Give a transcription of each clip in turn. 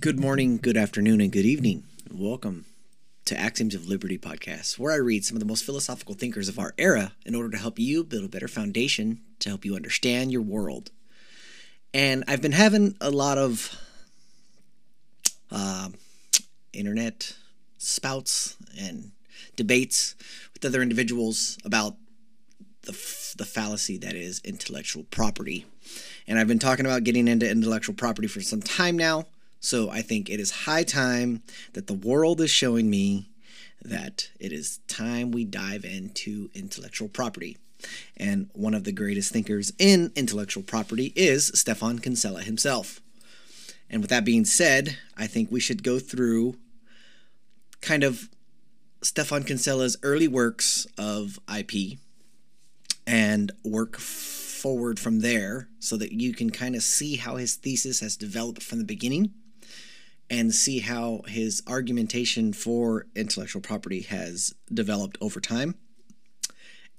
Good morning, good afternoon, and good evening. Welcome to Axioms of Liberty podcast, where I read some of the most philosophical thinkers of our era in order to help you build a better foundation to help you understand your world. And I've been having a lot of uh, internet spouts and debates with other individuals about the, the fallacy that is intellectual property. And I've been talking about getting into intellectual property for some time now. So I think it is high time that the world is showing me that it is time we dive into intellectual property. And one of the greatest thinkers in intellectual property is Stephan Kinsella himself. And with that being said, I think we should go through kind of Stephan Kinsella's early works of IP and work forward from there so that you can kind of see how his thesis has developed from the beginning and see how his argumentation for intellectual property has developed over time.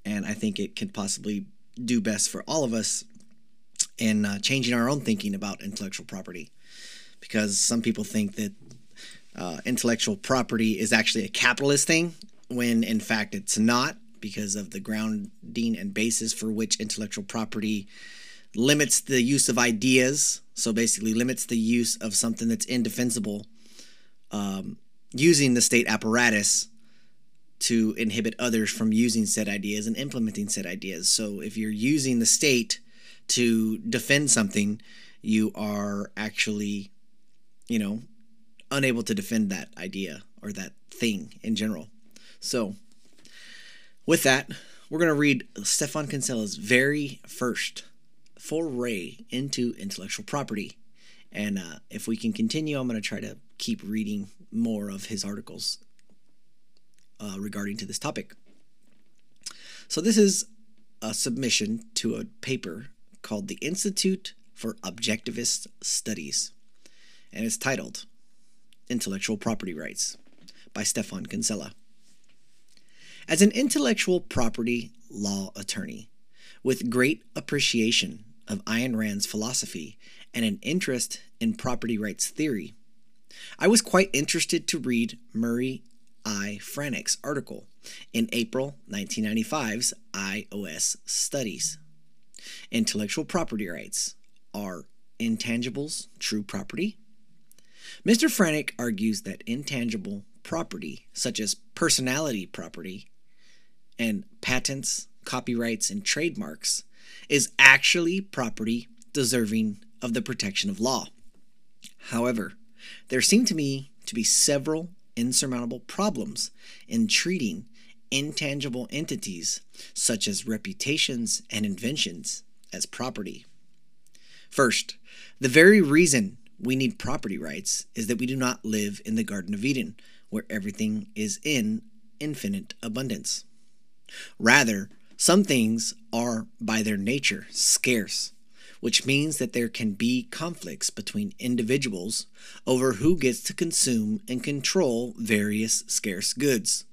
And I think it can possibly do best for all of us in uh, changing our own thinking about intellectual property. Because some people think that uh, intellectual property is actually a capitalist thing, when in fact it's not, because of the grounding and basis for which intellectual property limits the use of ideas. So basically, limits the use of something that's indefensible, um, using the state apparatus to inhibit others from using said ideas and implementing said ideas. So if you're using the state to defend something, you are actually, you know, unable to defend that idea or that thing in general. So, with that, we're going to read Stephan Kinsella's very first foray into intellectual property. And uh, if we can continue, I'm going to try to keep reading more of his articles uh, regarding to this topic. So this is a submission to a paper called the Institute for Objectivist Studies, and it's titled Intellectual Property Rights by Stephan Kinsella. As an intellectual property law attorney, with great appreciation of Ayn Rand's philosophy and an interest in property rights theory. I was quite interested to read Murray I. Franck's article in April 1995's iOS Studies. Intellectual property rights are intangibles true property? Mr. Franck argues that intangible property, such as personality property and patents, copyrights, and trademarks, is actually property deserving of the protection of law. However, there seem to me to be several insurmountable problems in treating intangible entities such as reputations and inventions as property. First, the very reason we need property rights is that we do not live in the Garden of Eden, where everything is in infinite abundance. Rather, some things are, by their nature, scarce, which means that there can be conflicts between individuals over who gets to consume and control various scarce goods.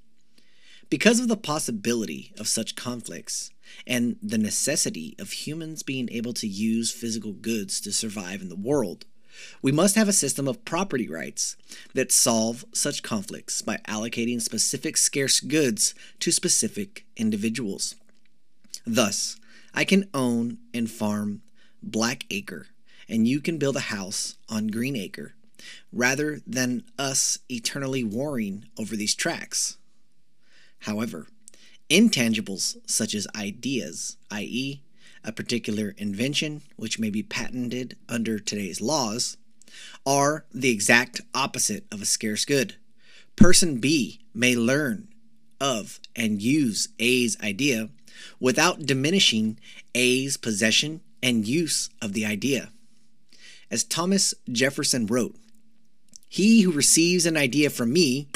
Because of the possibility of such conflicts and the necessity of humans being able to use physical goods to survive in the world, we must have a system of property rights that solve such conflicts by allocating specific scarce goods to specific individuals. Thus, I can own and farm Blackacre, and you can build a house on Greenacre, rather than us eternally warring over these tracts. However, intangibles such as ideas, i.e., a particular invention which may be patented under today's laws, are the exact opposite of a scarce good. Person B may learn of and use A's idea without diminishing A's possession and use of the idea. As Thomas Jefferson wrote, He who receives an idea from me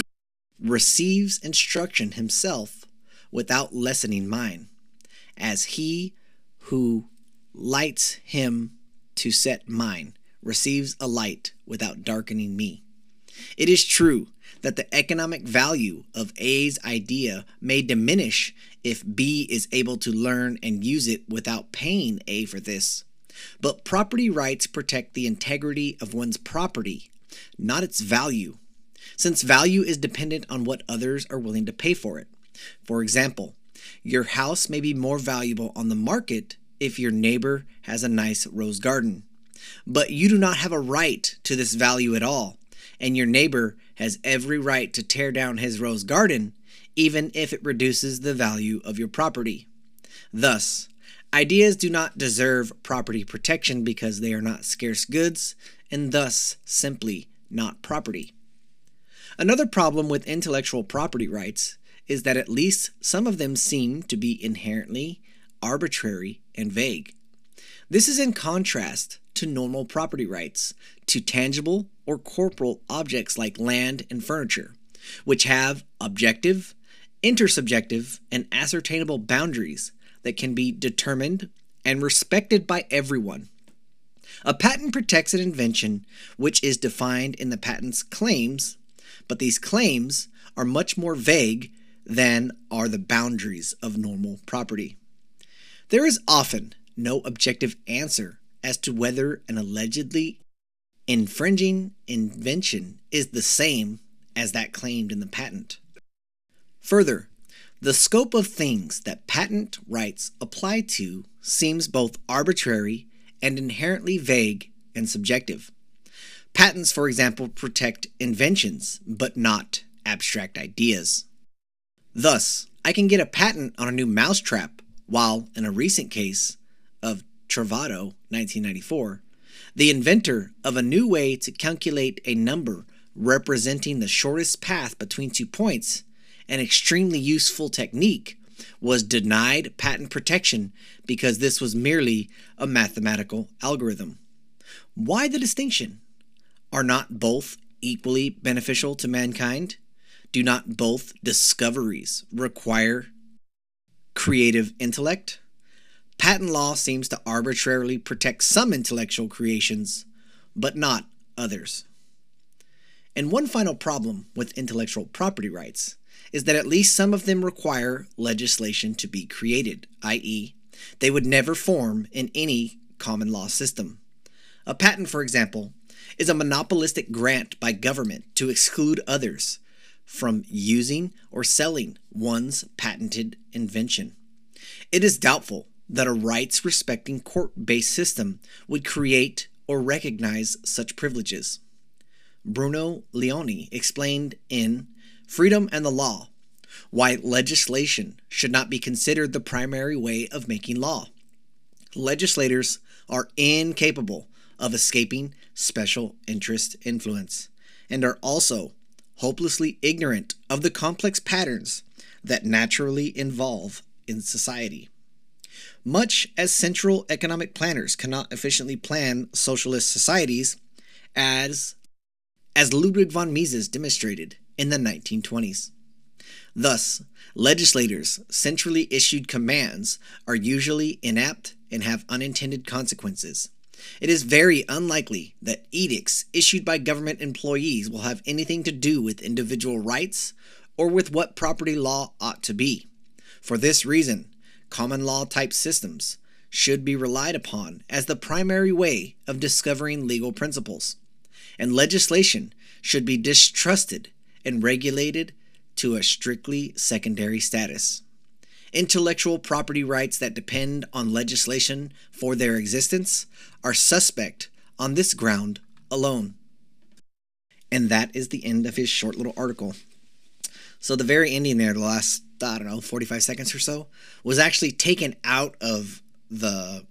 receives instruction himself without lessening mine, as he who lights him to set mine receives a light without darkening me. It is true that the economic value of A's idea may diminish if B is able to learn and use it without paying A for this. But property rights protect the integrity of one's property, not its value, since value is dependent on what others are willing to pay for it. For example, your house may be more valuable on the market if your neighbor has a nice rose garden. But you do not have a right to this value at all, and your neighbor has every right to tear down his rose garden, even if it reduces the value of your property. Thus, ideas do not deserve property protection because they are not scarce goods, and thus simply not property. Another problem with intellectual property rights is that at least some of them seem to be inherently arbitrary and vague. This is in contrast to normal property rights, to tangible or corporal objects like land and furniture, which have objective, intersubjective, and ascertainable boundaries that can be determined and respected by everyone. A patent protects an invention which is defined in the patent's claims, but these claims are much more vague than are the boundaries of normal property. There is often no objective answer as to whether an allegedly infringing invention is the same as that claimed in the patent. Further, the scope of things that patent rights apply to seems both arbitrary and inherently vague and subjective. Patents, for example, protect inventions, but not abstract ideas. Thus, I can get a patent on a new mousetrap, while in a recent case of Trovato, 1994, the inventor of a new way to calculate a number representing the shortest path between two points, an extremely useful technique, was denied patent protection because this was merely a mathematical algorithm. Why the distinction? Are not both equally beneficial to mankind? Do not both discoveries require creative intellect? Patent law seems to arbitrarily protect some intellectual creations, but not others. And one final problem with intellectual property rights is that at least some of them require legislation to be created, i.e., they would never form in any common law system. A patent, for example, is a monopolistic grant by government to exclude others from using or selling one's patented invention. It is doubtful that a rights respecting court based system would create or recognize such privileges. Bruno Leoni explained in Freedom and the Law why legislation should not be considered the primary way of making law. Legislators are incapable of escaping special interest influence and are also hopelessly ignorant of the complex patterns that naturally involve in society. Much as central economic planners cannot efficiently plan socialist societies, as, as Ludwig von Mises demonstrated in the 1920s. Thus, legislators' centrally issued commands are usually inept and have unintended consequences. It is very unlikely that edicts issued by government employees will have anything to do with individual rights or with what property law ought to be. For this reason, common law type systems should be relied upon as the primary way of discovering legal principles, and legislation should be distrusted and regulated to a strictly secondary status. Intellectual property rights that depend on legislation for their existence are suspect on this ground alone. And that is the end of his short little article. So, the very ending there, the last, I don't know, 45 seconds or so, was actually taken out of the,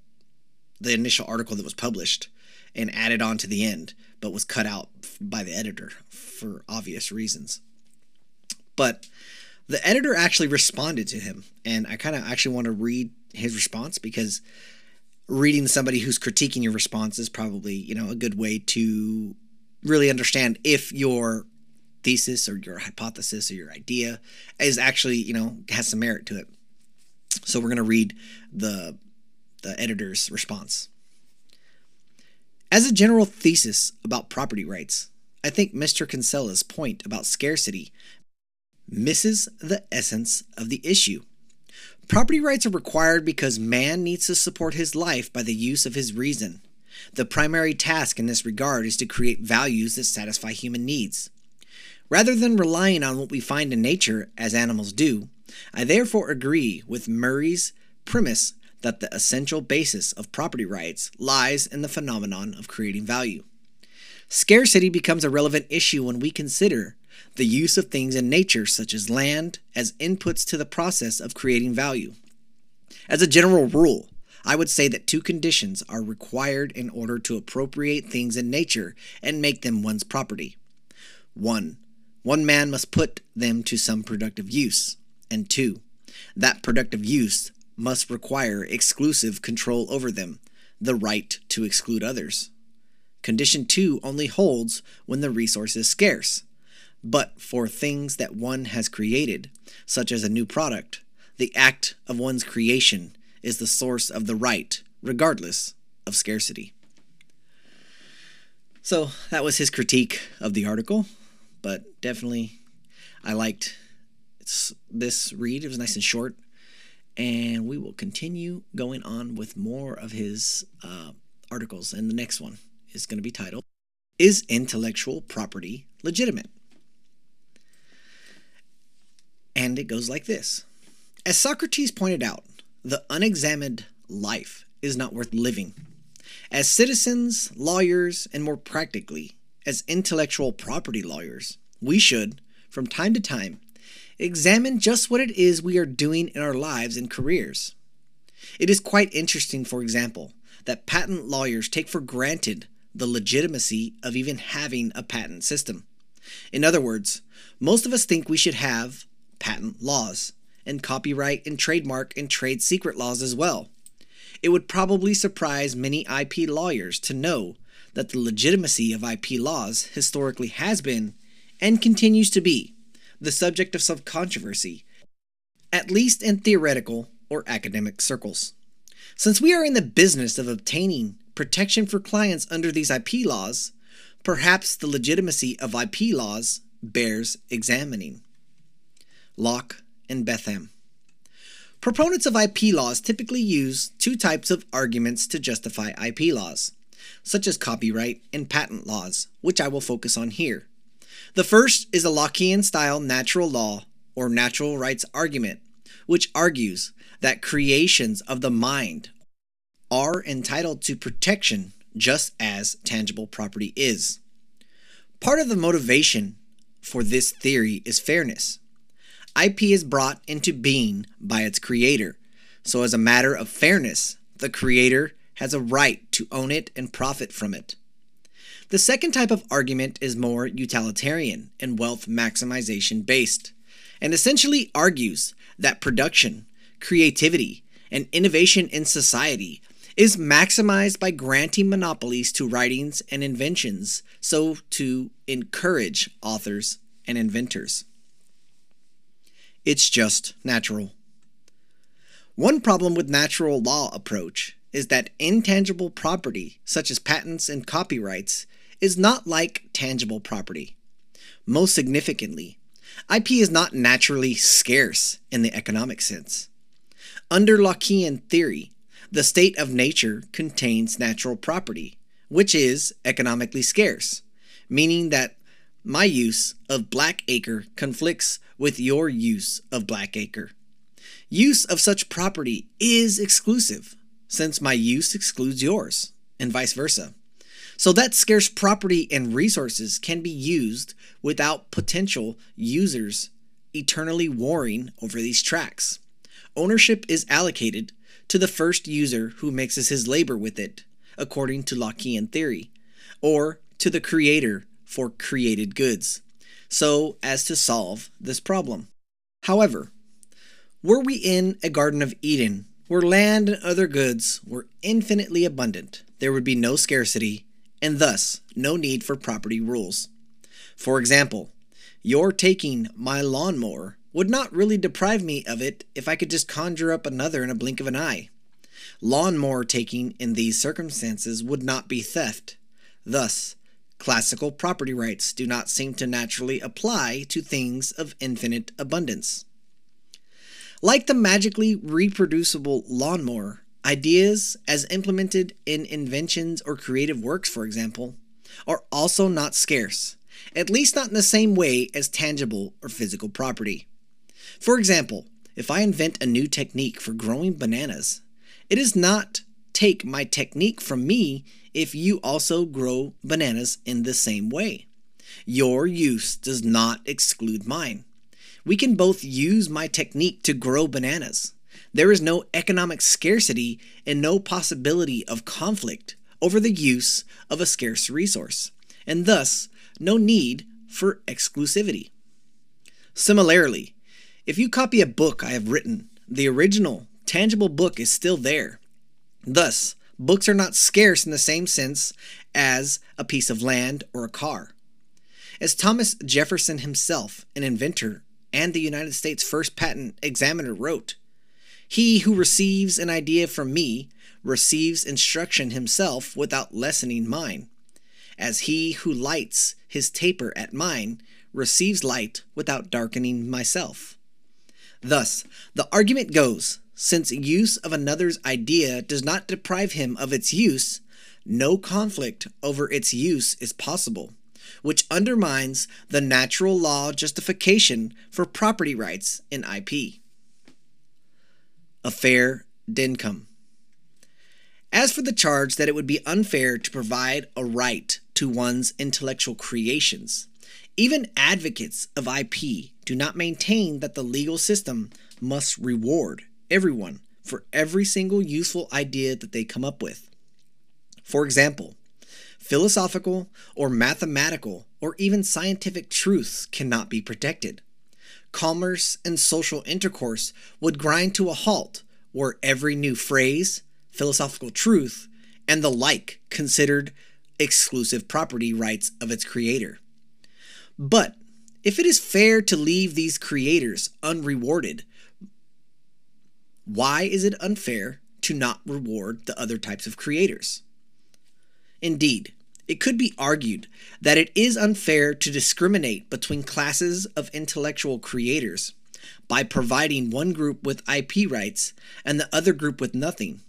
the initial article that was published and added on to the end, but was cut out by the editor for obvious reasons. But the editor actually responded to him, and I kind of actually want to read his response because reading somebody who's critiquing your response is probably you know a good way to really understand if your thesis or your hypothesis or your idea is actually you know has some merit to it so we're going to read the the editor's response as a general thesis about property rights i think mr kinsella's point about scarcity misses the essence of the issue Property rights are required because man needs to support his life by the use of his reason. The primary task in this regard is to create values that satisfy human needs. Rather than relying on what we find in nature, as animals do, I therefore agree with Murray's premise that the essential basis of property rights lies in the phenomenon of creating value. Scarcity becomes a relevant issue when we consider the use of things in nature, such as land, as inputs to the process of creating value. As a general rule, I would say that two conditions are required in order to appropriate things in nature and make them one's property. One, one man must put them to some productive use. And two, that productive use must require exclusive control over them, the right to exclude others. Condition 2 only holds when the resource is scarce. But for things that one has created, such as a new product, the act of one's creation is the source of the right, regardless of scarcity. So that was his critique of the article, but definitely I liked this read. It was nice and short and we will continue going on with more of his uh, articles. And the next one is going to be titled Is Intellectual Property Legitimate? And it goes like this As Socrates pointed out, the unexamined life is not worth living. As citizens, lawyers, and more practically, as intellectual property lawyers, we should, from time to time, examine just what it is we are doing in our lives and careers. It is quite interesting, for example, that patent lawyers take for granted the legitimacy of even having a patent system. In other words, most of us think we should have patent laws, and copyright and trademark and trade secret laws as well. It would probably surprise many IP lawyers to know that the legitimacy of IP laws historically has been, and continues to be, the subject of some controversy, at least in theoretical or academic circles. Since we are in the business of obtaining protection for clients under these IP laws, perhaps the legitimacy of IP laws bears examining. Locke and Bentham. Proponents of IP laws typically use two types of arguments to justify IP laws, such as copyright and patent laws, which I will focus on here. The first is a Lockean style natural law or natural rights argument, which argues that creations of the mind are entitled to protection just as tangible property is. Part of the motivation for this theory is fairness. IP is brought into being by its creator, so as a matter of fairness, the creator has a right to own it and profit from it. The second type of argument is more utilitarian and wealth maximization based, and essentially argues that production, creativity, and innovation in society is maximized by granting monopolies to writings and inventions so to encourage authors and inventors. It's just natural. One problem with natural law approach is that intangible property such as patents and copyrights is not like tangible property. Most significantly, IP is not naturally scarce in the economic sense. Under Lockean theory, the state of nature contains natural property, which is economically scarce, meaning that my use of Blackacre conflicts with your use of Blackacre. Use of such property is exclusive, since my use excludes yours, and vice versa so that scarce property and resources can be used without potential users eternally warring over these tracks. Ownership is allocated to the first user who mixes his labor with it, according to Lockean theory, or to the creator for created goods, so as to solve this problem. However, were we in a Garden of Eden where land and other goods were infinitely abundant, there would be no scarcity and thus no need for property rules. For example, your taking my lawnmower would not really deprive me of it if I could just conjure up another in a blink of an eye. Lawnmower taking in these circumstances would not be theft. Thus, classical property rights do not seem to naturally apply to things of infinite abundance. Like the magically reproducible lawnmower, ideas as implemented in inventions or creative works, for example, are also not scarce, at least not in the same way as tangible or physical property. For example, if I invent a new technique for growing bananas, it does not take my technique from me if you also grow bananas in the same way. Your use does not exclude mine. We can both use my technique to grow bananas. There is no economic scarcity and no possibility of conflict over the use of a scarce resource, and thus no need for exclusivity. Similarly, if you copy a book I have written, the original, tangible book is still there. Thus, books are not scarce in the same sense as a piece of land or a car. As Thomas Jefferson himself, an inventor and the United States first patent examiner, wrote, He who receives an idea from me receives instruction himself without lessening mine, as he who lights his taper at mine receives light without darkening myself. Thus, the argument goes since use of another's idea does not deprive him of its use, no conflict over its use is possible which undermines the natural law justification for property rights in IP. A fair income. As for the charge that it would be unfair to provide a right to one's intellectual creations, even advocates of IP do not maintain that the legal system must reward everyone for every single useful idea that they come up with. For example, Philosophical or mathematical or even scientific truths cannot be protected. Commerce and social intercourse would grind to a halt were every new phrase, philosophical truth, and the like considered exclusive property rights of its creator. But if it is fair to leave these creators unrewarded, why is it unfair to not reward the other types of creators? Indeed, it could be argued that it is unfair to discriminate between classes of intellectual creators by providing one group with IP rights and the other group with nothing.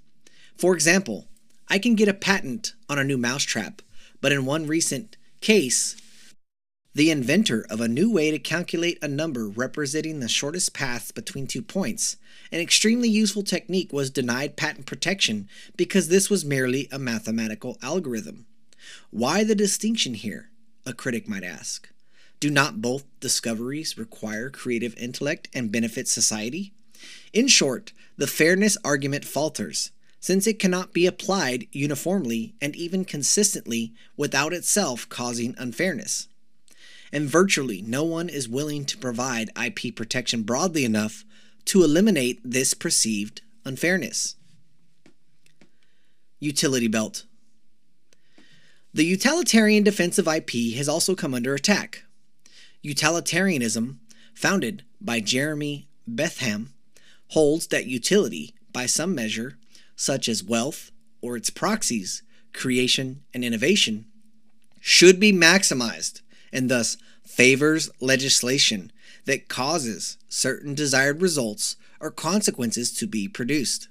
For example, I can get a patent on a new mousetrap, but in one recent case, the inventor of a new way to calculate a number representing the shortest path between two points, an extremely useful technique, was denied patent protection because this was merely a mathematical algorithm. Why the distinction here? A critic might ask. Do not both discoveries require creative intellect and benefit society? In short, the fairness argument falters, since it cannot be applied uniformly and even consistently without itself causing unfairness and virtually no one is willing to provide IP protection broadly enough to eliminate this perceived unfairness. Utility Belt The utilitarian defense of IP has also come under attack. Utilitarianism, founded by Jeremy Bentham, holds that utility, by some measure, such as wealth or its proxies, creation and innovation, should be maximized and thus favors legislation that causes certain desired results or consequences to be produced.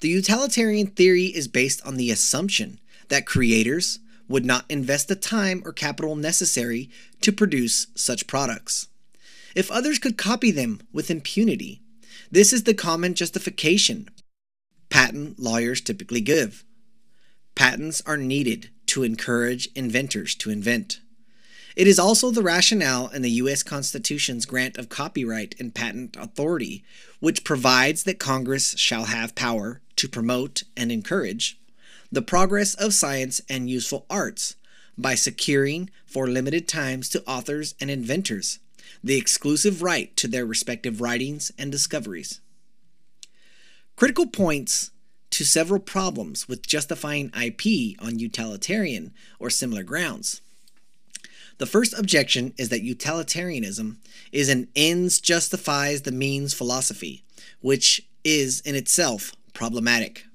The utilitarian theory is based on the assumption that creators would not invest the time or capital necessary to produce such products. If others could copy them with impunity, this is the common justification patent lawyers typically give. Patents are needed to encourage inventors to invent. It is also the rationale in the U.S. Constitution's grant of copyright and patent authority, which provides that Congress shall have power to promote and encourage the progress of science and useful arts by securing for limited times to authors and inventors the exclusive right to their respective writings and discoveries. Critical points to several problems with justifying IP on utilitarian or similar grounds. The first objection is that utilitarianism is an ends justifies the means philosophy, which is in itself problematic.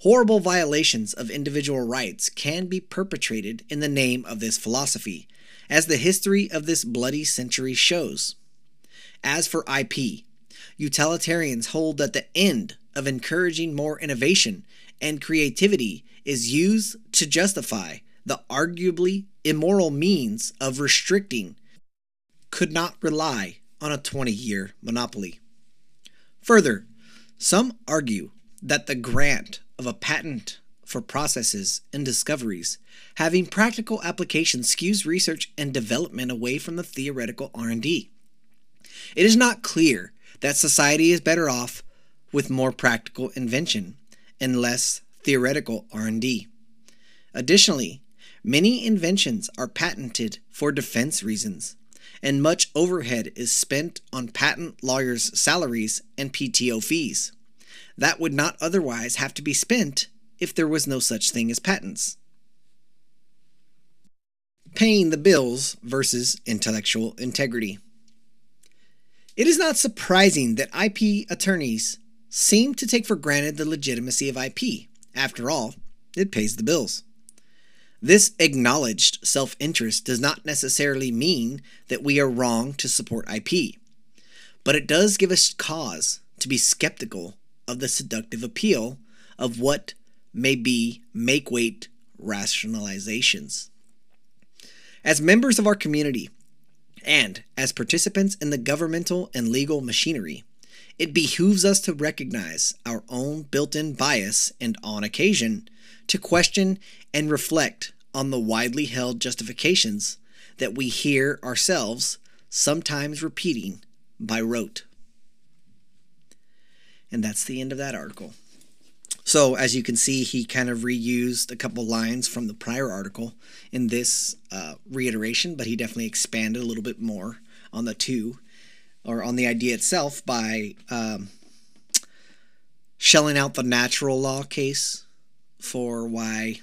Horrible violations of individual rights can be perpetrated in the name of this philosophy, as the history of this bloody century shows. As for IP, utilitarians hold that the end of encouraging more innovation and creativity is used to justify the arguably immoral means of restricting could not rely on a 20 year monopoly. Further, some argue that the grant of a patent for processes and discoveries having practical application skews research and development away from the theoretical R&D. It is not clear that society is better off with more practical invention and less theoretical R&D. Additionally, many inventions are patented for defense reasons, and much overhead is spent on patent lawyers' salaries and PTO fees. That would not otherwise have to be spent if there was no such thing as patents. Paying the bills versus intellectual integrity. It is not surprising that IP attorneys seem to take for granted the legitimacy of IP. After all, it pays the bills. This acknowledged self interest does not necessarily mean that we are wrong to support IP, but it does give us cause to be skeptical of the seductive appeal of what may be make weight rationalizations. As members of our community, and as participants in the governmental and legal machinery, it behooves us to recognize our own built in bias and, on occasion, to question and reflect on the widely held justifications that we hear ourselves sometimes repeating by rote. And that's the end of that article. So, as you can see, he kind of reused a couple lines from the prior article in this uh, reiteration, but he definitely expanded a little bit more on the two or on the idea itself by um, shelling out the natural law case for why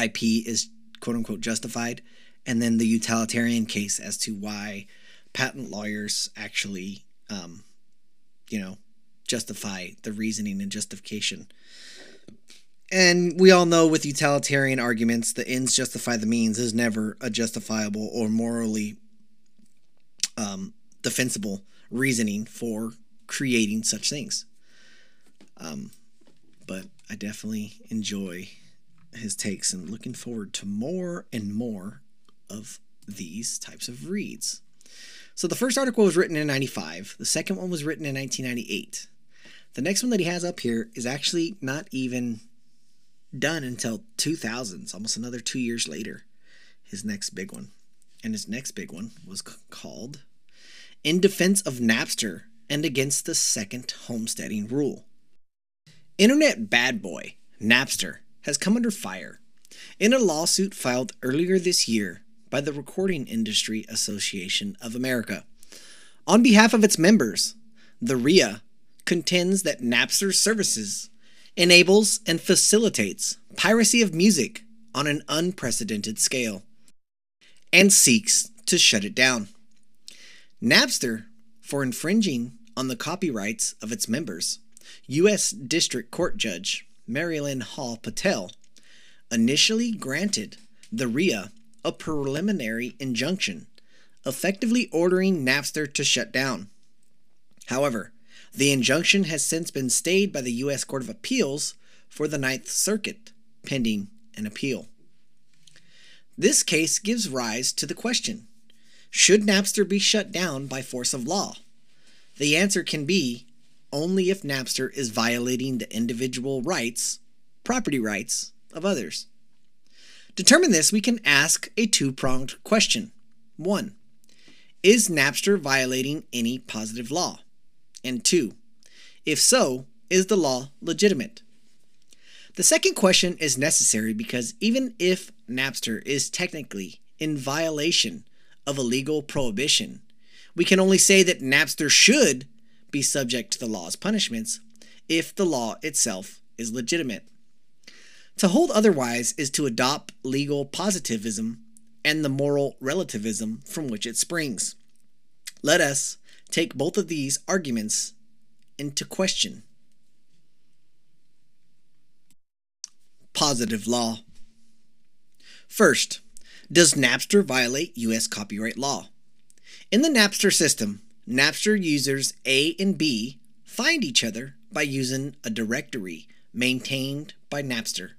IP is quote unquote justified, and then the utilitarian case as to why patent lawyers actually, um, you know, justify the reasoning and justification. And we all know with utilitarian arguments, the ends justify the means is never a justifiable or morally um, defensible reasoning for creating such things. Um, but I definitely enjoy his takes and looking forward to more and more of these types of reads. So the first article was written in 95, the second one was written in 1998. The next one that he has up here is actually not even done until 2000s, almost another two years later. His next big one. And his next big one was called In Defense of Napster and Against the Second Homesteading Rule. Internet bad boy, Napster, has come under fire in a lawsuit filed earlier this year by the Recording Industry Association of America. On behalf of its members, the RIA contends that Napster's services enables and facilitates piracy of music on an unprecedented scale and seeks to shut it down. Napster, for infringing on the copyrights of its members, U.S. District Court Judge Marilyn Hall Patel initially granted the RIA a preliminary injunction, effectively ordering Napster to shut down. However, the injunction has since been stayed by the U.S. Court of Appeals for the Ninth Circuit, pending an appeal. This case gives rise to the question Should Napster be shut down by force of law? The answer can be only if Napster is violating the individual rights, property rights, of others. Determine this, we can ask a two pronged question. One, is Napster violating any positive law? And two, if so, is the law legitimate? The second question is necessary because even if Napster is technically in violation of a legal prohibition, we can only say that Napster should be subject to the law's punishments if the law itself is legitimate. To hold otherwise is to adopt legal positivism and the moral relativism from which it springs. Let us take both of these arguments into question. Positive law. First, does Napster violate U.S. copyright law? In the Napster system, Napster users A and B find each other by using a directory maintained by Napster.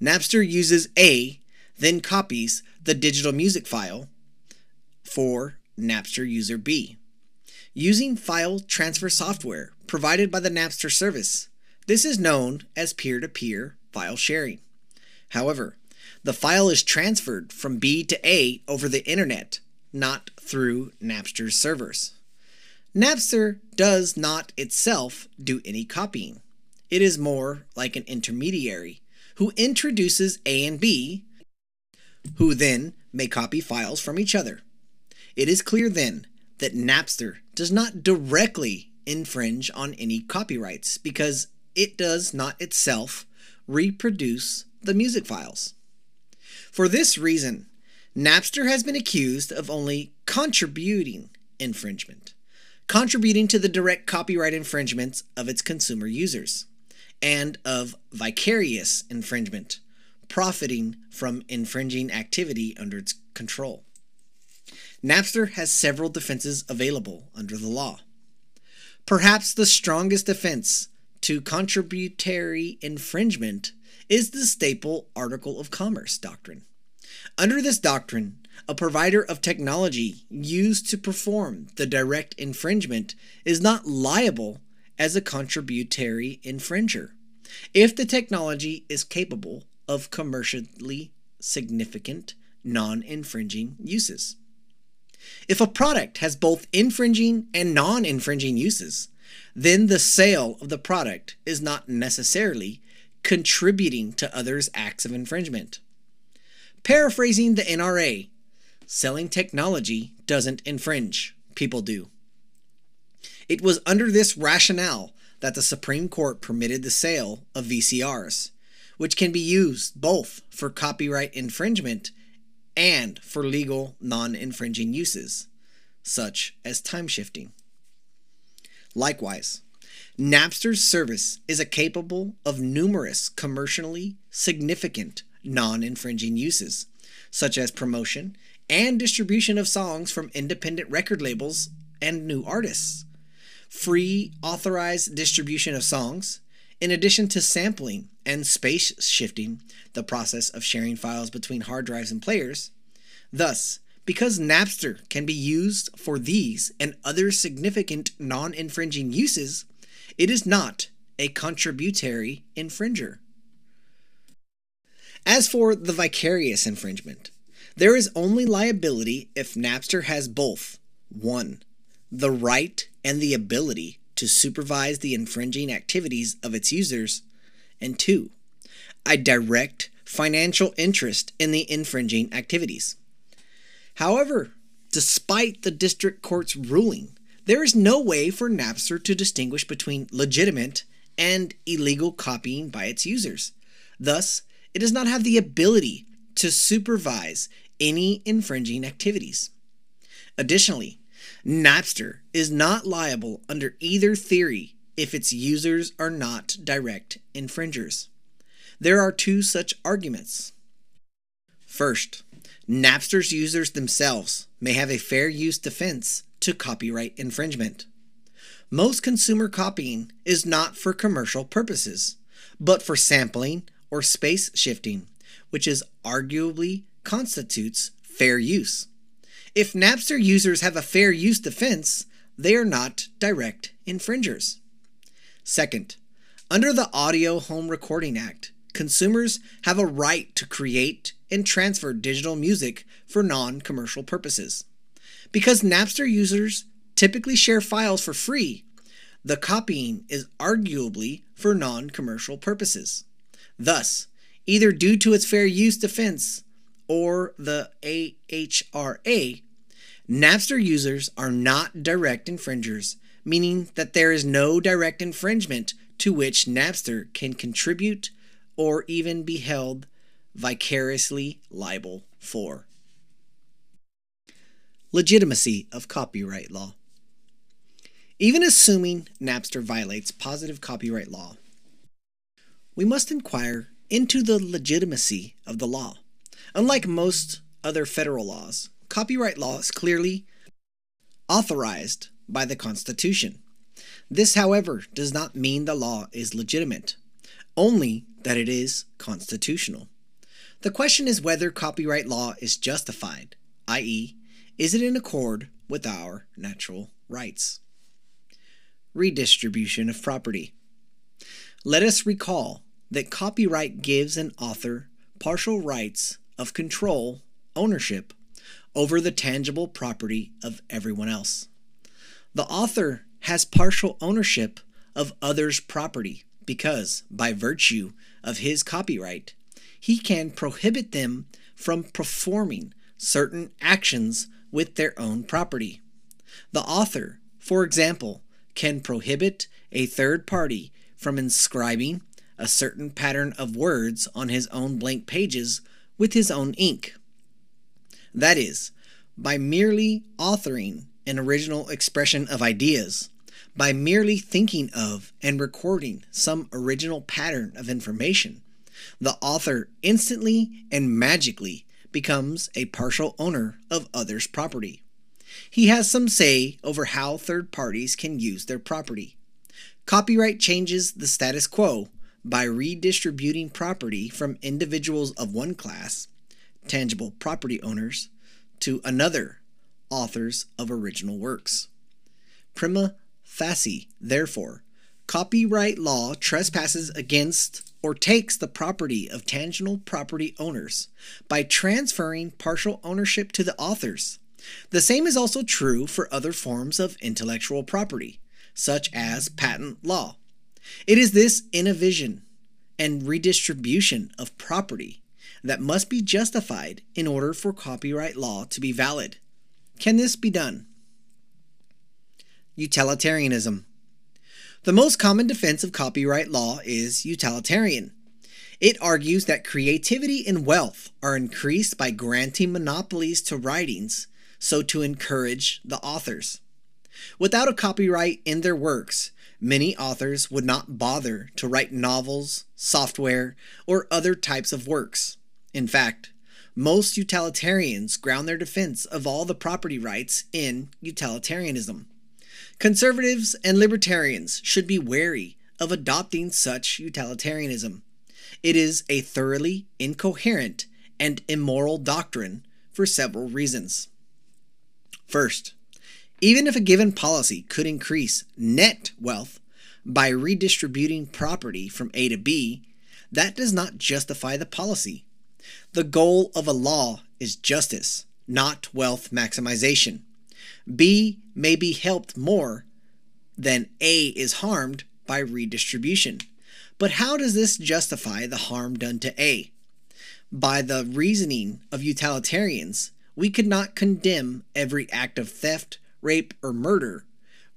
Napster uses A, then copies the digital music file for Napster user B. Using file transfer software provided by the Napster service, this is known as peer to peer file sharing. However, the file is transferred from B to A over the internet, not through Napster's servers. Napster does not itself do any copying. It is more like an intermediary who introduces A and B, who then may copy files from each other. It is clear then that Napster does not directly infringe on any copyrights because it does not itself reproduce the music files. For this reason, Napster has been accused of only contributing infringement, contributing to the direct copyright infringements of its consumer users, and of vicarious infringement, profiting from infringing activity under its control. Napster has several defenses available under the law. Perhaps the strongest defense to contributory infringement is the staple article of commerce doctrine. Under this doctrine, a provider of technology used to perform the direct infringement is not liable as a contributory infringer if the technology is capable of commercially significant non infringing uses. If a product has both infringing and non infringing uses, then the sale of the product is not necessarily contributing to others' acts of infringement. Paraphrasing the NRA, selling technology doesn't infringe, people do. It was under this rationale that the Supreme Court permitted the sale of VCRs, which can be used both for copyright infringement and for legal non infringing uses, such as time shifting. Likewise, Napster's service is capable of numerous commercially significant non infringing uses, such as promotion and distribution of songs from independent record labels and new artists, free authorized distribution of songs, in addition to sampling and space shifting, the process of sharing files between hard drives and players. Thus, because Napster can be used for these and other significant non infringing uses, it is not a contributory infringer. As for the vicarious infringement, there is only liability if Napster has both 1. The right and the ability to supervise the infringing activities of its users, and two, a direct financial interest in the infringing activities. However, despite the district court's ruling, there is no way for Napster to distinguish between legitimate and illegal copying by its users. Thus, it does not have the ability to supervise any infringing activities. Additionally, Napster is not liable under either theory if its users are not direct infringers. There are two such arguments. First, Napster's users themselves may have a fair use defense to copyright infringement. Most consumer copying is not for commercial purposes, but for sampling or space shifting, which is arguably constitutes fair use. If Napster users have a fair use defense, they are not direct infringers. Second, under the Audio Home Recording Act, consumers have a right to create and transfer digital music for non commercial purposes. Because Napster users typically share files for free, the copying is arguably for non commercial purposes. Thus, either due to its fair use defense or the AHRA, Napster users are not direct infringers, meaning that there is no direct infringement to which Napster can contribute or even be held vicariously liable for. Legitimacy of copyright law. Even assuming Napster violates positive copyright law, we must inquire into the legitimacy of the law. Unlike most other federal laws, copyright law is clearly authorized by the Constitution. This, however, does not mean the law is legitimate, only that it is constitutional. The question is whether copyright law is justified, i.e., is it in accord with our natural rights? Redistribution of property. Let us recall that copyright gives an author partial rights of control, ownership, over the tangible property of everyone else. The author has partial ownership of others' property because, by virtue of his copyright, he can prohibit them from performing certain actions with their own property. The author, for example, can prohibit a third party from inscribing a certain pattern of words on his own blank pages with his own ink. That is, by merely authoring an original expression of ideas, by merely thinking of and recording some original pattern of information, the author instantly and magically becomes a partial owner of others' property. He has some say over how third parties can use their property. Copyright changes the status quo by redistributing property from individuals of one class, tangible property owners, to another, authors of original works. Prima facie, therefore, copyright law trespasses against or takes the property of tangible property owners by transferring partial ownership to the authors. The same is also true for other forms of intellectual property, such as patent law. It is this innovation and redistribution of property that must be justified in order for copyright law to be valid. Can this be done? Utilitarianism. The most common defense of copyright law is utilitarian. It argues that creativity and wealth are increased by granting monopolies to writings, so to encourage the authors. Without a copyright in their works, many authors would not bother to write novels, software, or other types of works. In fact, most utilitarians ground their defense of all the property rights in utilitarianism. Conservatives and libertarians should be wary of adopting such utilitarianism. It is a thoroughly incoherent and immoral doctrine for several reasons. First, even if a given policy could increase net wealth by redistributing property from A to B, that does not justify the policy. The goal of a law is justice, not wealth maximization. B may be helped more than A is harmed by redistribution. But how does this justify the harm done to A? By the reasoning of utilitarians, we could not condemn every act of theft, rape, or murder.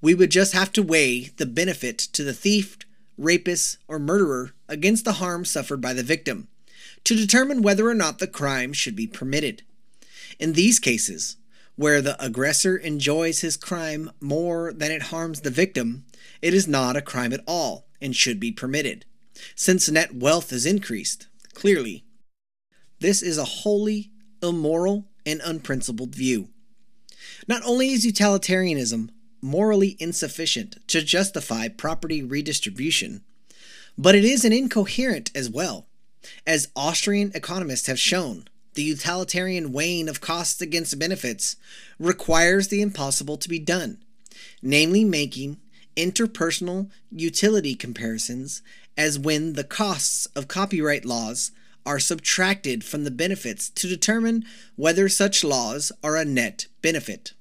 We would just have to weigh the benefit to the thief, rapist, or murderer against the harm suffered by the victim to determine whether or not the crime should be permitted. In these cases, where the aggressor enjoys his crime more than it harms the victim, it is not a crime at all and should be permitted, since net wealth is increased, clearly. This is a wholly immoral and unprincipled view. Not only is utilitarianism morally insufficient to justify property redistribution, but it is an incoherent as well, as Austrian economists have shown the utilitarian weighing of costs against benefits requires the impossible to be done, namely making interpersonal utility comparisons as when the costs of copyright laws are subtracted from the benefits to determine whether such laws are a net benefit.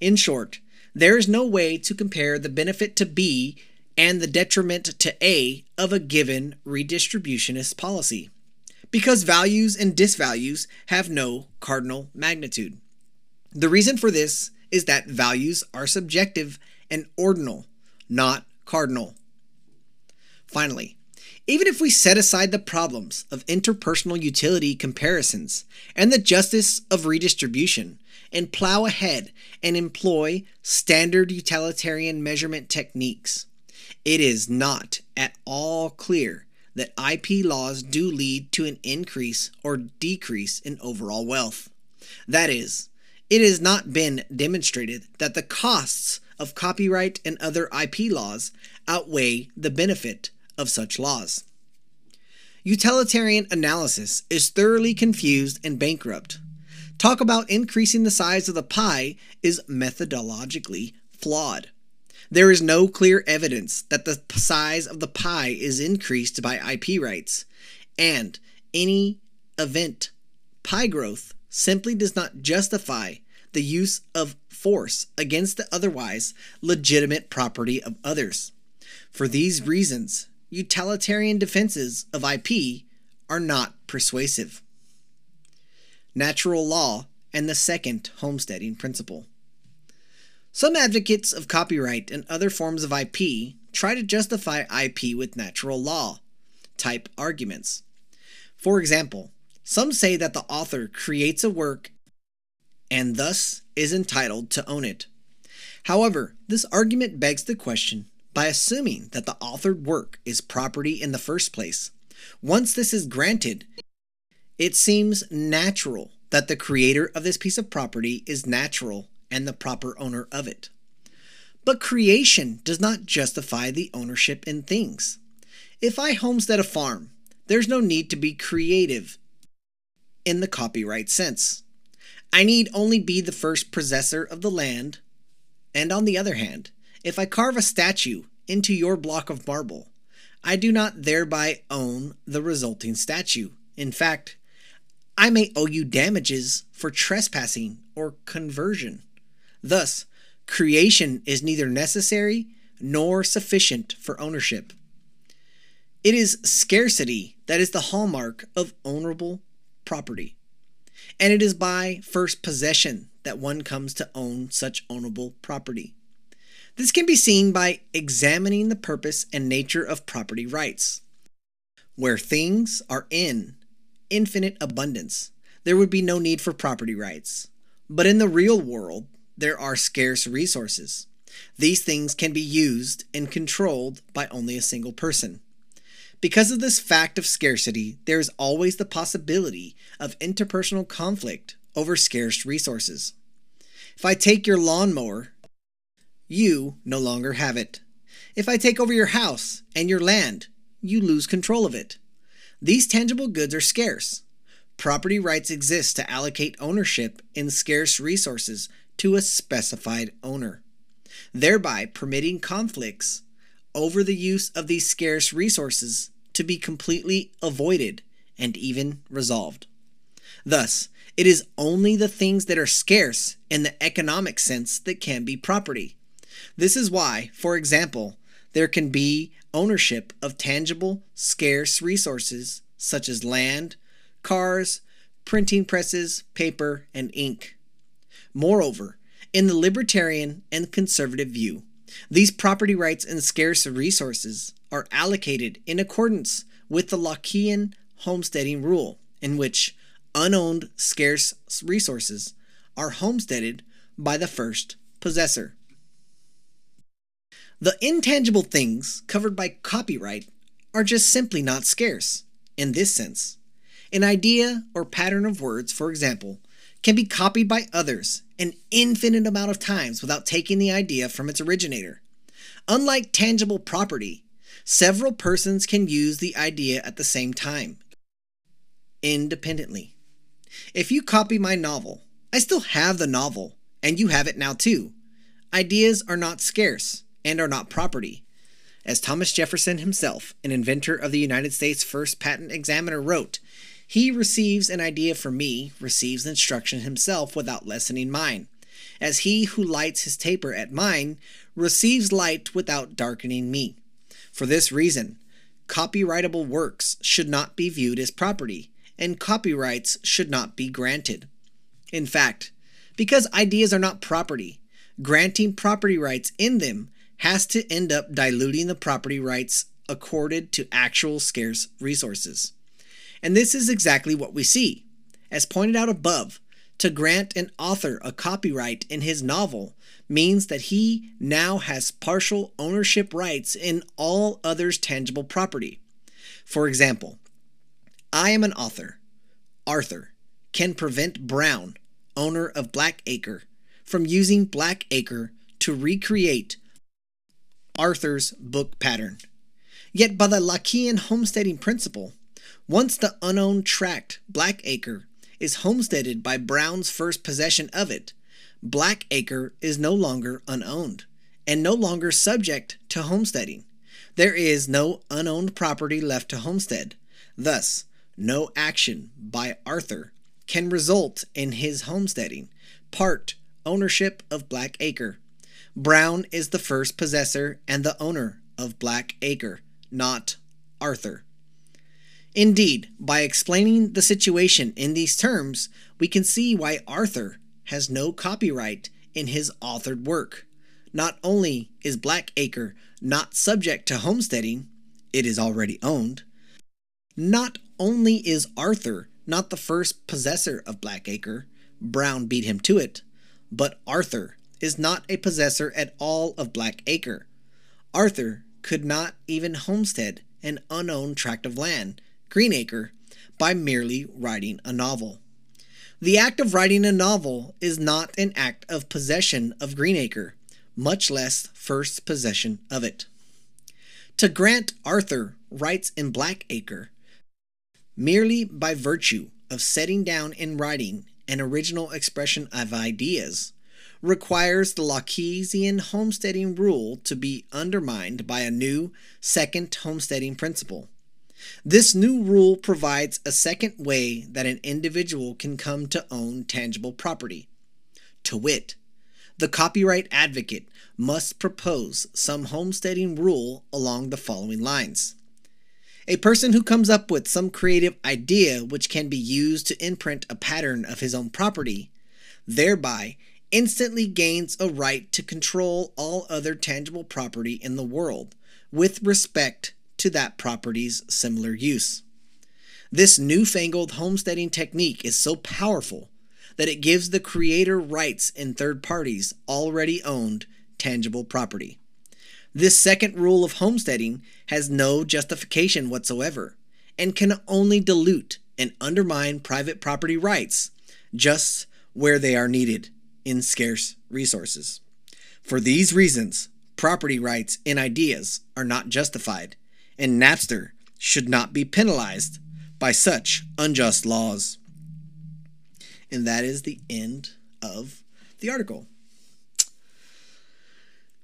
In short, there is no way to compare the benefit to B and the detriment to A of a given redistributionist policy because values and disvalues have no cardinal magnitude. The reason for this is that values are subjective and ordinal, not cardinal. Finally, even if we set aside the problems of interpersonal utility comparisons and the justice of redistribution and plow ahead and employ standard utilitarian measurement techniques, it is not at all clear that IP laws do lead to an increase or decrease in overall wealth. That is, it has not been demonstrated that the costs of copyright and other IP laws outweigh the benefit of such laws. Utilitarian analysis is thoroughly confused and bankrupt. Talk about increasing the size of the pie is methodologically flawed. There is no clear evidence that the size of the pie is increased by IP rights, and any event pie growth simply does not justify the use of force against the otherwise legitimate property of others. For these reasons, utilitarian defenses of IP are not persuasive. Natural law and the second homesteading principle. Some advocates of copyright and other forms of IP try to justify IP with natural law type arguments. For example, some say that the author creates a work and thus is entitled to own it. However, this argument begs the question by assuming that the authored work is property in the first place. Once this is granted, it seems natural that the creator of this piece of property is natural and the proper owner of it. But creation does not justify the ownership in things. If I homestead a farm, there's no need to be creative in the copyright sense. I need only be the first possessor of the land. And on the other hand, if I carve a statue into your block of marble, I do not thereby own the resulting statue. In fact, I may owe you damages for trespassing or conversion. Thus, creation is neither necessary nor sufficient for ownership. It is scarcity that is the hallmark of ownable property. And it is by first possession that one comes to own such ownable property. This can be seen by examining the purpose and nature of property rights. Where things are in infinite abundance, there would be no need for property rights. But in the real world, there are scarce resources. These things can be used and controlled by only a single person. Because of this fact of scarcity, there is always the possibility of interpersonal conflict over scarce resources. If I take your lawnmower, you no longer have it. If I take over your house and your land, you lose control of it. These tangible goods are scarce. Property rights exist to allocate ownership in scarce resources to a specified owner, thereby permitting conflicts over the use of these scarce resources to be completely avoided and even resolved. Thus, it is only the things that are scarce in the economic sense that can be property. This is why, for example, there can be ownership of tangible, scarce resources such as land, cars, printing presses, paper, and ink. Moreover, in the libertarian and conservative view, these property rights and scarce resources are allocated in accordance with the Lockean homesteading rule, in which unowned scarce resources are homesteaded by the first possessor. The intangible things covered by copyright are just simply not scarce in this sense. An idea or pattern of words, for example, can be copied by others an infinite amount of times without taking the idea from its originator. Unlike tangible property, several persons can use the idea at the same time, independently. If you copy my novel, I still have the novel, and you have it now too. Ideas are not scarce and are not property. As Thomas Jefferson himself, an inventor of the United States' first patent examiner, wrote, he receives an idea from me, receives instruction himself without lessening mine, as he who lights his taper at mine receives light without darkening me. For this reason, copyrightable works should not be viewed as property, and copyrights should not be granted. In fact, because ideas are not property, granting property rights in them has to end up diluting the property rights accorded to actual scarce resources. And this is exactly what we see. As pointed out above, to grant an author a copyright in his novel means that he now has partial ownership rights in all others' tangible property. For example, I am an author. Arthur can prevent Brown owner of Blackacre, from using Blackacre to recreate Arthur's book pattern. Yet, by the Lockean homesteading principle, once the unowned tract Blackacre is homesteaded by Brown's first possession of it, Blackacre is no longer unowned and no longer subject to homesteading. There is no unowned property left to homestead. Thus, no action by Arthur can result in his homesteading. Part ownership of Blackacre. Brown is the first possessor and the owner of Blackacre, not Arthur. Indeed, by explaining the situation in these terms, we can see why Arthur has no copyright in his authored work. Not only is Blackacre not subject to homesteading, it is already owned. Not only is Arthur not the first possessor of Blackacre, Brown beat him to it, but Arthur is not a possessor at all of Blackacre. Arthur could not even homestead an unowned tract of land, Greenacre, by merely writing a novel. The act of writing a novel is not an act of possession of Greenacre, much less first possession of it. To grant Arthur rights in Blackacre merely by virtue of setting down in writing an original expression of ideas requires the Lockean homesteading rule to be undermined by a new second homesteading principle. This new rule provides a second way that an individual can come to own tangible property. To wit, the copyright advocate must propose some homesteading rule along the following lines. A person who comes up with some creative idea which can be used to imprint a pattern of his own property, thereby instantly gains a right to control all other tangible property in the world with respect to that property's similar use. This newfangled homesteading technique is so powerful that it gives the creator rights in third parties already owned tangible property. This second rule of homesteading has no justification whatsoever and can only dilute and undermine private property rights just where they are needed in scarce resources. For these reasons, property rights in ideas are not justified, and Napster should not be penalized by such unjust laws. And that is the end of the article.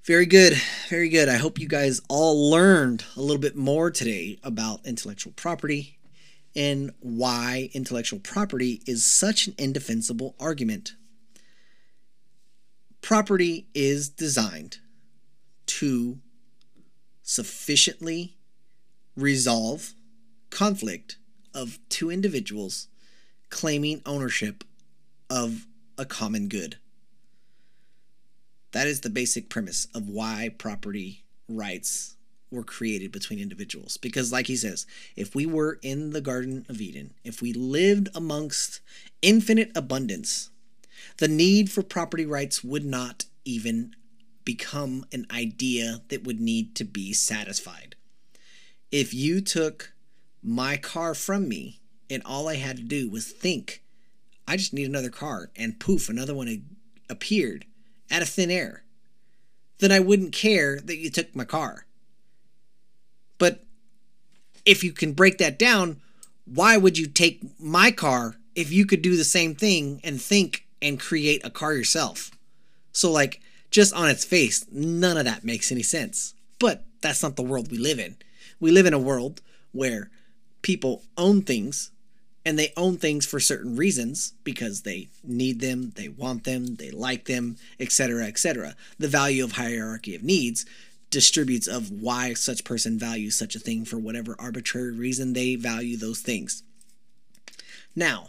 Very good. Very good. I hope you guys all learned a little bit more today about intellectual property and why intellectual property is such an indefensible argument property is designed to sufficiently resolve conflict of two individuals claiming ownership of a common good. That is the basic premise of why property rights were created between individuals. Because, like he says, if we were in the Garden of Eden, if we lived amongst infinite abundance, the need for property rights would not even become an idea that would need to be satisfied. If you took my car from me and all I had to do was think, I just need another car, and poof, another one appeared out of thin air, then I wouldn't care that you took my car. But if you can break that down, why would you take my car if you could do the same thing and think and create a car yourself. So, like, just on its face, none of that makes any sense. But that's not the world we live in. We live in a world where people own things and they own things for certain reasons because they need them, they want them, they like them, etc., etc. The value of hierarchy of needs distributes of why such person values such a thing for whatever arbitrary reason they value those things. Now,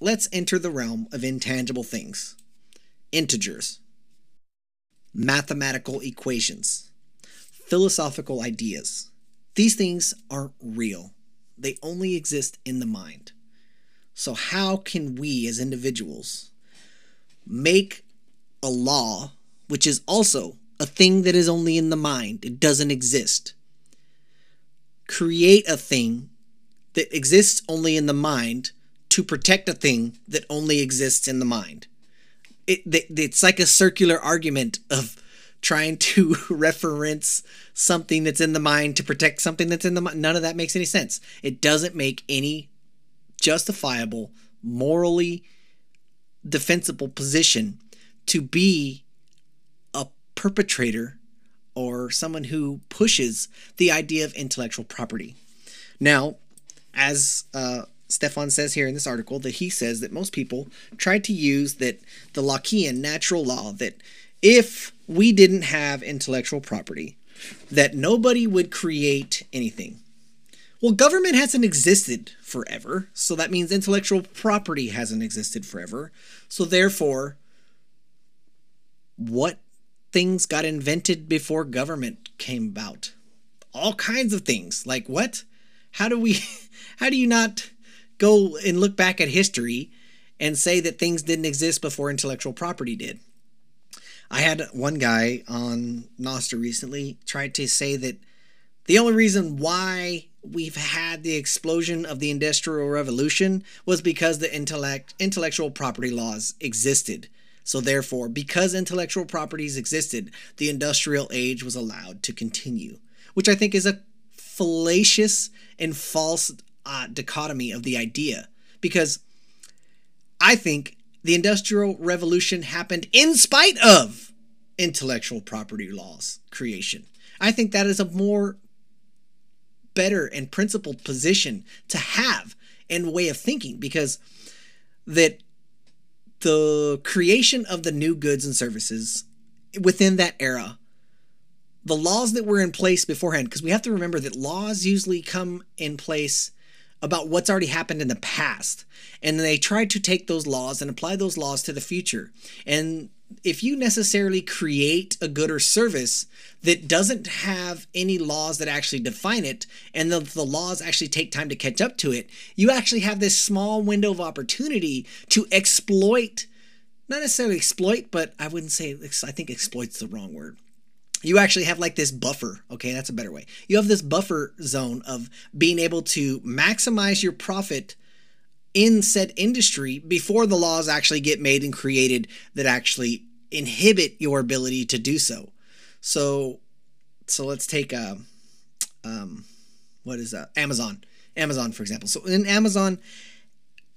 let's enter the realm of intangible things integers, mathematical equations, philosophical ideas. These things aren't real, they only exist in the mind. So, how can we as individuals make a law, which is also a thing that is only in the mind, it doesn't exist, create a thing that exists only in the mind? To protect a thing that only exists in the mind. it, it's like a circular argument of trying to reference something that's in the mind to protect something that's in the mind. None of that makes any sense. It doesn't make any justifiable, morally defensible position to be a perpetrator or someone who pushes the idea of intellectual property. Now, as uh, Stephan says here in this article, that he says that most people try to use that the Lockean natural law that if we didn't have intellectual property, that nobody would create anything. Well, government hasn't existed forever, so that means intellectual property hasn't existed forever. So, therefore, what things got invented before government came about? All kinds of things. Like what? How do we, how do you not go and look back at history and say that things didn't exist before intellectual property did? I had one guy on Nostr recently try to say that the only reason why we've had the explosion of the industrial revolution was because the intellect intellectual property laws existed. So therefore, because intellectual properties existed, the industrial age was allowed to continue, which I think is a fallacious and false uh, dichotomy of the idea because I think the Industrial Revolution happened in spite of intellectual property laws creation. I think that is a more better and principled position to have and way of thinking because that the creation of the new goods and services within that era the laws that were in place beforehand because we have to remember that laws usually come in place about what's already happened in the past. And they try to take those laws and apply those laws to the future. And if you necessarily create a good or service that doesn't have any laws that actually define it, and the, the laws actually take time to catch up to it, you actually have this small window of opportunity to exploit, not necessarily exploit, but I wouldn't say, I think exploit's the wrong word you actually have like this buffer. Okay, that's a better way. You have this buffer zone of being able to maximize your profit in said industry before the laws actually get made and created that actually inhibit your ability to do so. So, so let's take uh, um, what is that? Amazon. Amazon, for example. So in Amazon,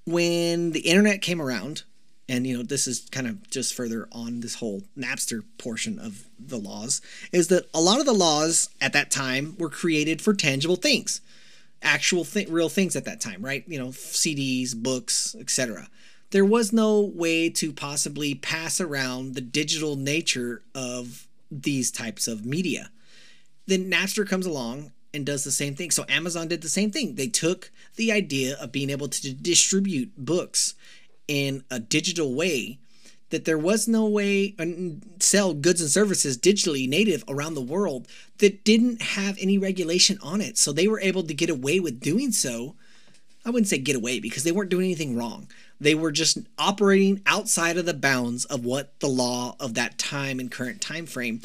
when the internet came around, and you know this is kind of just further on this whole Napster portion of the laws is that a lot of the laws at that time were created for tangible things actual th- real things at that time right you know CDs books etc there was no way to possibly pass around the digital nature of these types of media then Napster comes along and does the same thing. So Amazon did the same thing. They took the idea of being able to distribute books in a digital way that there was no way uh, sell goods and services digitally native around the world that didn't have any regulation on it. So they were able to get away with doing so. I wouldn't say get away because they weren't doing anything wrong. They were just operating outside of the bounds of what the law of that time and current time frame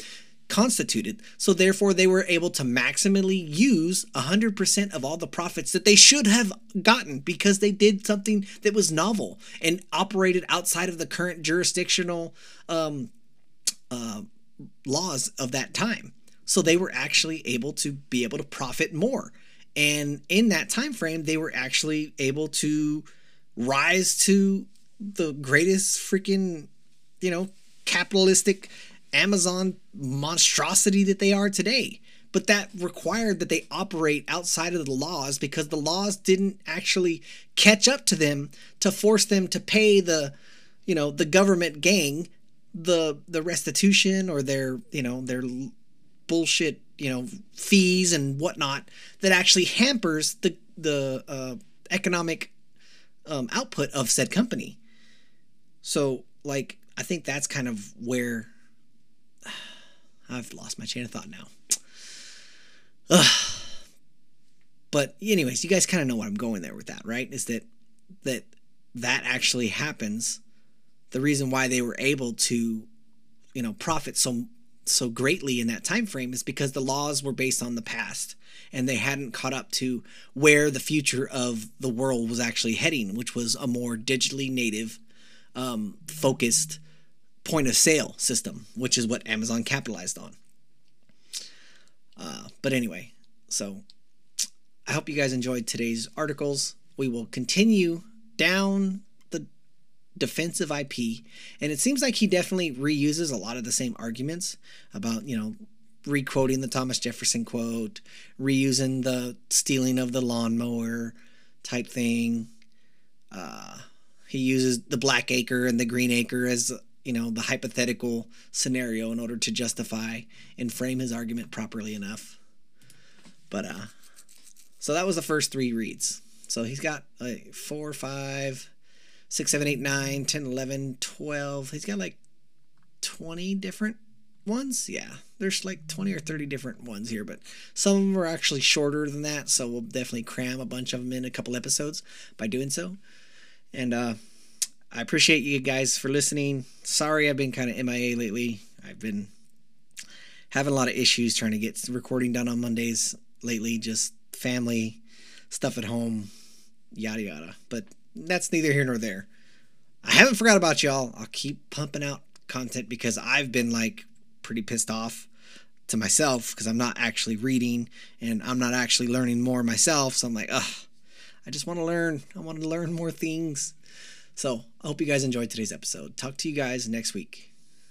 constituted. So therefore, they were able to maximally use 100% of all the profits that they should have gotten because they did something that was novel and operated outside of the current jurisdictional um, uh, laws of that time. So they were actually able to be able to profit more. And in that time frame, they were actually able to rise to the greatest freaking, you know, capitalistic Amazon monstrosity that they are today. But that required that they operate outside of the laws because the laws didn't actually catch up to them to force them to pay the, you know, the government gang the the restitution or their, you know, their bullshit, you know, fees and whatnot that actually hampers the the uh, economic um, output of said company. So, like, I think that's kind of where I've lost my chain of thought now. Ugh. But anyways, you guys kind of know what I'm going there with that, right? Is that that that actually happens. The reason why they were able to, you know, profit so so greatly in that time frame is because the laws were based on the past and they hadn't caught up to where the future of the world was actually heading, which was a more digitally native, um, focused point of sale system, which is what Amazon capitalized on. Uh, but anyway, so I hope you guys enjoyed today's articles. We will continue down the defensive IP, and it seems like he definitely reuses a lot of the same arguments about, you know, requoting the Thomas Jefferson quote, reusing the stealing of the lawnmower type thing. Uh, he uses the Blackacre and the Greenacre as you know the hypothetical scenario in order to justify and frame his argument properly enough. But uh, so that was the first three reads. So he's got like four, five, six, seven, eight, nine, 10, 11, 12. He's got like 20 different ones. Yeah, there's like 20 or 30 different ones here, but some of them are actually shorter than that. So we'll definitely cram a bunch of them in a couple episodes by doing so. And uh, I appreciate you guys for listening. Sorry I've been kind of MIA lately. I've been having a lot of issues trying to get recording done on Mondays lately, just family stuff at home, yada yada. But that's neither here nor there. I haven't forgot about y'all. I'll keep pumping out content because I've been like pretty pissed off to myself because I'm not actually reading and I'm not actually learning more myself. So I'm like, ugh, I just want to learn. I want to learn more things. So I hope you guys enjoyed today's episode. Talk to you guys next week.